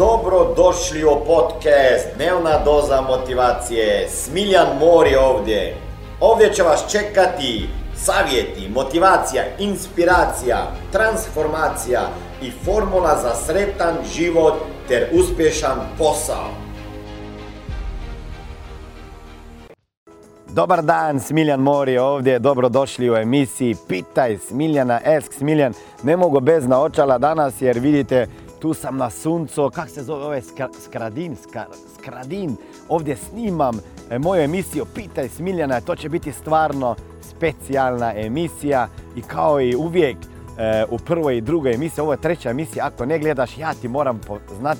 Dobro došli u podcast Dnevna doza motivacije. Smiljan Mori ovdje. Ovdje će vas čekati savjeti, motivacija, inspiracija, transformacija i formula za sretan život ter uspješan posao. Dobar dan, Smiljan Mori ovdje, dobrodošli u emisiji Pitaj Smiljana, Ask Smiljan. Ne mogu bez naočala danas jer vidite tu sam na suncu, kak se zove ovaj Skradin, Skradin. Ovdje snimam e, moju emisiju Pitaj Smiljana, to će biti stvarno specijalna emisija i kao i uvijek e, u prvoj i drugoj emisiji, ovo je treća emisija, ako ne gledaš ja ti moram znat,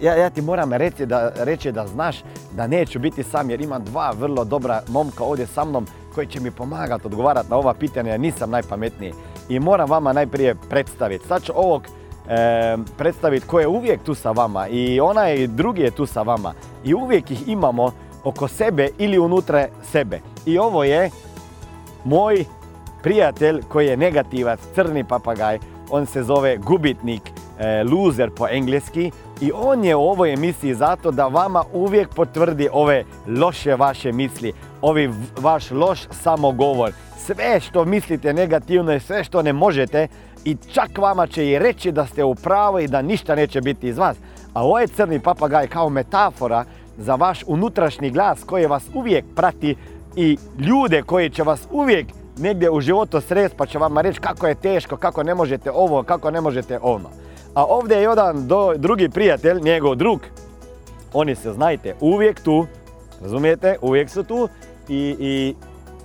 ja, ja, ti moram reći da, reći da znaš da neću biti sam jer imam dva vrlo dobra momka ovdje sa mnom koji će mi pomagati odgovarati na ova pitanja, ja nisam najpametniji. I moram vama najprije predstaviti. Sad ću ovog e, predstaviti ko je uvijek tu sa vama i onaj drugi je tu sa vama. I uvijek ih imamo oko sebe ili unutra sebe. I ovo je moj prijatelj koji je negativac, crni papagaj, on se zove gubitnik, e, loser po engleski. I on je u ovoj emisiji zato da vama uvijek potvrdi ove loše vaše misli, ovi vaš loš samogovor, sve što mislite negativno i sve što ne možete i čak vama će i reći da ste u pravu i da ništa neće biti iz vas. A ovo je crni papagaj kao metafora za vaš unutrašnji glas koji vas uvijek prati i ljude koji će vas uvijek negdje u životu sres pa će vama reći kako je teško, kako ne možete ovo, kako ne možete ono. A ovdje je jedan drugi prijatelj, njegov drug, oni se znajte uvijek tu, razumijete, uvijek su tu i, i,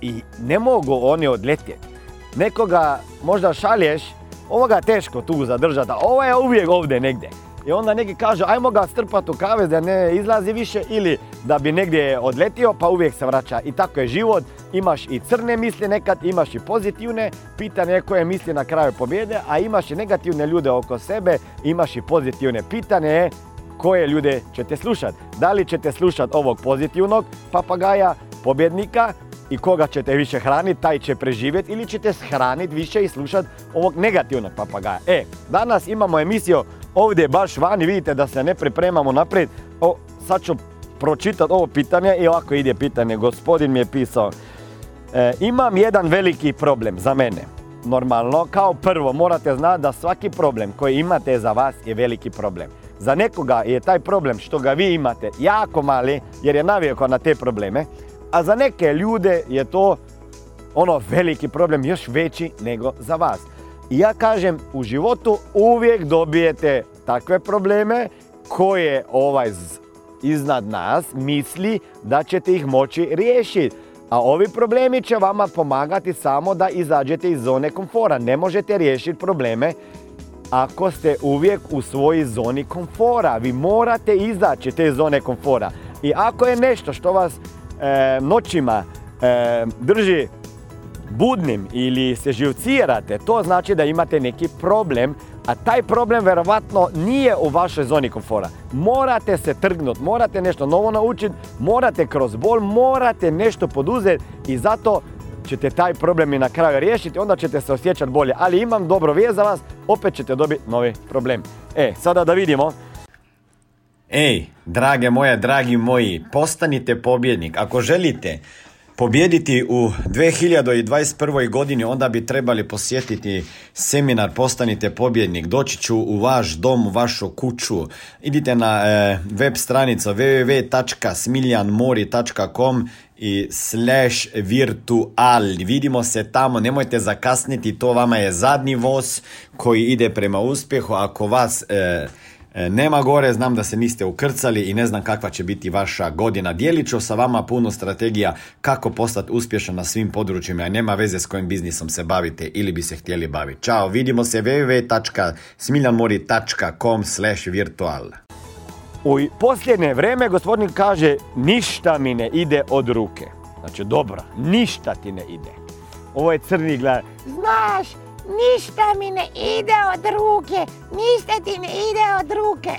i ne mogu oni odletjeti. Nekoga možda šalješ ovoga teško tu zadržati, a ovo je uvijek ovdje negdje. I onda neki kažu ajmo ga strpati u kavez da ne izlazi više ili da bi negdje odletio pa uvijek se vraća. I tako je život, imaš i crne misli nekad, imaš i pozitivne, pitanje koje misli na kraju pobjede, a imaš i negativne ljude oko sebe, imaš i pozitivne. Pitanje je koje ljude ćete slušati. Da li ćete slušati ovog pozitivnog papagaja, pobjednika i koga ćete više hraniti, taj će preživjeti ili ćete shraniti više i slušati ovog negativnog papagaja. E, danas imamo emisiju ovdje baš vani, vidite da se ne pripremamo naprijed. O, sad ću pročitati ovo pitanje i ovako ide pitanje. Gospodin mi je pisao, e, imam jedan veliki problem za mene. Normalno, kao prvo morate znati da svaki problem koji imate za vas je veliki problem. Za nekoga je taj problem što ga vi imate jako mali jer je navikao na te probleme a za neke ljude je to ono veliki problem još veći nego za vas. I ja kažem, u životu uvijek dobijete takve probleme koje ovaj iznad nas misli da ćete ih moći riješiti. A ovi problemi će vama pomagati samo da izađete iz zone komfora. Ne možete riješiti probleme ako ste uvijek u svojoj zoni komfora. Vi morate izaći te zone komfora. I ako je nešto što vas noćima e, drži budnim ili se živcirate, to znači da imate neki problem, a taj problem verovatno nije u vašoj zoni komfora. Morate se trgnut, morate nešto novo naučiti, morate kroz bol, morate nešto poduzeti i zato ćete taj problem i na kraju riješiti, onda ćete se osjećati bolje. Ali imam dobro vijest za vas, opet ćete dobiti novi problem. E, sada da vidimo Ej, drage moje, dragi moji, postanite pobjednik. Ako želite pobjediti u 2021. godini, onda bi trebali posjetiti seminar Postanite pobjednik. Doći ću u vaš dom, u vašu kuću. Idite na e, web stranica www.smiljanmori.com i slash virtual. Vidimo se tamo, nemojte zakasniti, to vama je zadnji voz koji ide prema uspjehu. Ako vas... E, nema gore, znam da se niste ukrcali i ne znam kakva će biti vaša godina. Dijelit ću sa vama puno strategija kako postati uspješan na svim područjima, a nema veze s kojim biznisom se bavite ili bi se htjeli baviti. Ćao, vidimo se www.smiljanmori.com slash virtual. U posljednje vreme gospodin kaže ništa mi ne ide od ruke. Znači dobro, ništa ti ne ide. Ovo je crni glad. Znaš, Ništa mi ne ide od ruke, ništa ti ne ide od ruke.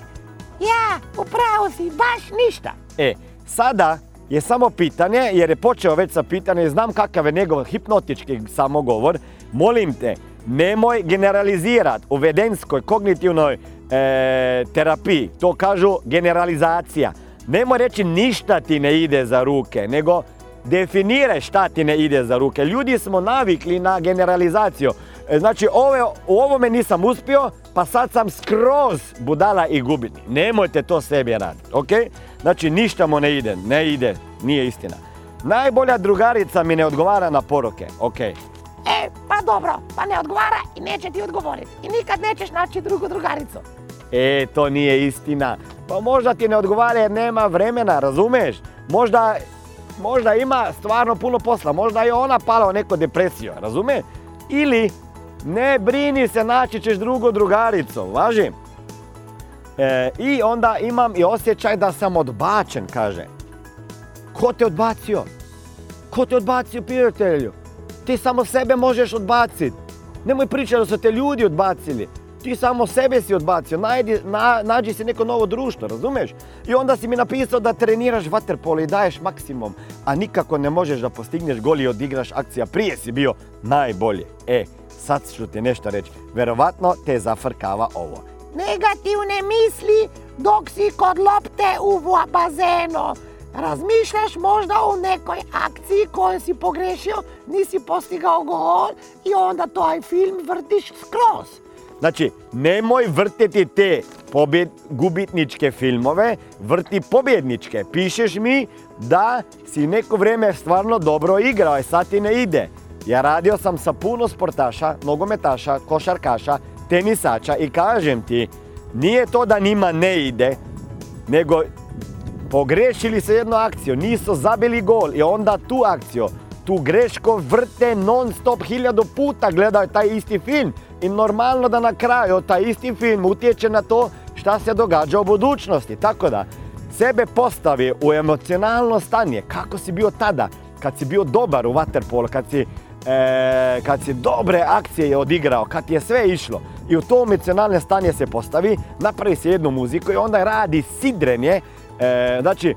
Ja, upravo si, baš ništa. E, sada je samo pitanje, jer je počeo već sa pitanje, znam kakav je njegov hipnotički samogovor. Molim te, nemoj generalizirati u vedenskoj kognitivnoj e, terapiji. To kažu generalizacija. Nemoj reći ništa ti ne ide za ruke, nego definiraj šta ti ne ide za ruke. Ljudi smo navikli na generalizaciju. E, Znači, ove, u ovome nisam uspio, pa sad sam skroz budala i gubitnik. Nemojte to sebi raditi, ok? Znači, ništa mu ne ide, ne ide, nije istina. Najbolja drugarica mi ne odgovara na poruke, ok? E, pa dobro, pa ne odgovara i neće ti odgovoriti. I nikad nećeš naći drugu drugaricu. E, to nije istina. Pa možda ti ne odgovara jer nema vremena, razumeš? Možda, možda ima stvarno puno posla, možda je ona pala u neku depresiju, razume? Ili, ne brini se, naći ćeš drugu drugaricu, važi? E, I onda imam i osjećaj da sam odbačen, kaže. Ko te odbacio? Ko te odbacio, prijatelju? Ti samo sebe možeš odbaciti. Nemoj pričati da su te ljudi odbacili. Ti samo sebe si odbacio. Najdi, na- nađi si neko novo društvo, razumeš? I onda si mi napisao da treniraš vaterpolo i daješ maksimum, a nikako ne možeš da postigneš gol i odigraš akcija. Prije si bio najbolji. E, sad ću ti nešto reći. Verovatno te zafrkava ovo. Negativne misli dok si kod lopte u bazenu. Razmišljaš možda o nekoj akciji koju si pogrešio, nisi postigao gol i onda taj film vrtiš skroz. Znači, nemoj vrtiti te pobjed, gubitničke filmove, vrti pobjedničke. Pišeš mi da si neko vrijeme stvarno dobro igrao i sad ti ne ide. Ja radio sam sa puno sportaša, nogometaša, košarkaša, tenisača i kažem ti, nije to da njima ne ide, nego pogrešili se jednu akciju, nisu zabili gol i onda tu akciju, tu greško vrte non stop hiljadu puta gledaju taj isti film i normalno da na kraju taj isti film utječe na to šta se događa u budućnosti. Tako da, sebe postavi u emocionalno stanje, kako si bio tada, kad si bio dobar u waterpolu, kad si, e, kad si dobre akcije odigrao, kad ti je sve išlo i u to emocionalno stanje se postavi, napravi se jednu muziku i onda radi sidrenje, e, znači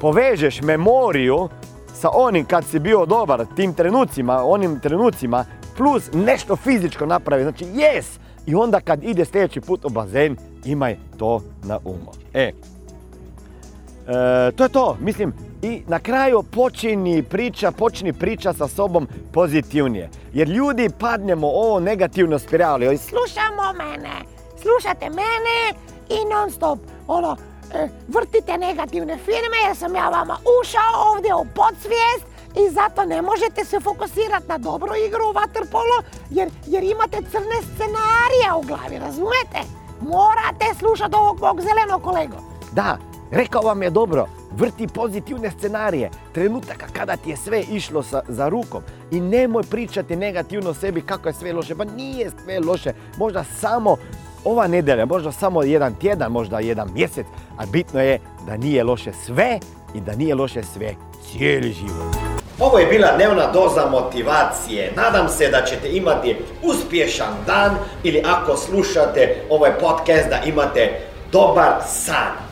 povežeš memoriju sa onim kad si bio dobar, tim trenucima, onim trenucima, plus nešto fizičko napravi, znači yes! I onda kad ide sljedeći put u bazen, imaj to na umu. E, E, to je to, mislim, i na kraju počini priča, počni priča sa sobom pozitivnije. Jer ljudi padnemo ovo negativno spiralu i Slušamo mene, slušate mene i non stop, ono, e, vrtite negativne filme jer sam ja vama ušao ovdje u podsvijest i zato ne možete se fokusirati na dobru igru u waterpolo jer, jer imate crne scenarije u glavi, razumete? Morate slušati ovog mog zelenog kolegu. Da, rekao vam je dobro, vrti pozitivne scenarije, trenutaka kada ti je sve išlo sa, za rukom i nemoj pričati negativno sebi kako je sve loše, pa nije sve loše, možda samo ova nedelja, možda samo jedan tjedan, možda jedan mjesec, a bitno je da nije loše sve i da nije loše sve cijeli život. Ovo je bila dnevna doza motivacije. Nadam se da ćete imati uspješan dan ili ako slušate ovaj podcast da imate dobar san.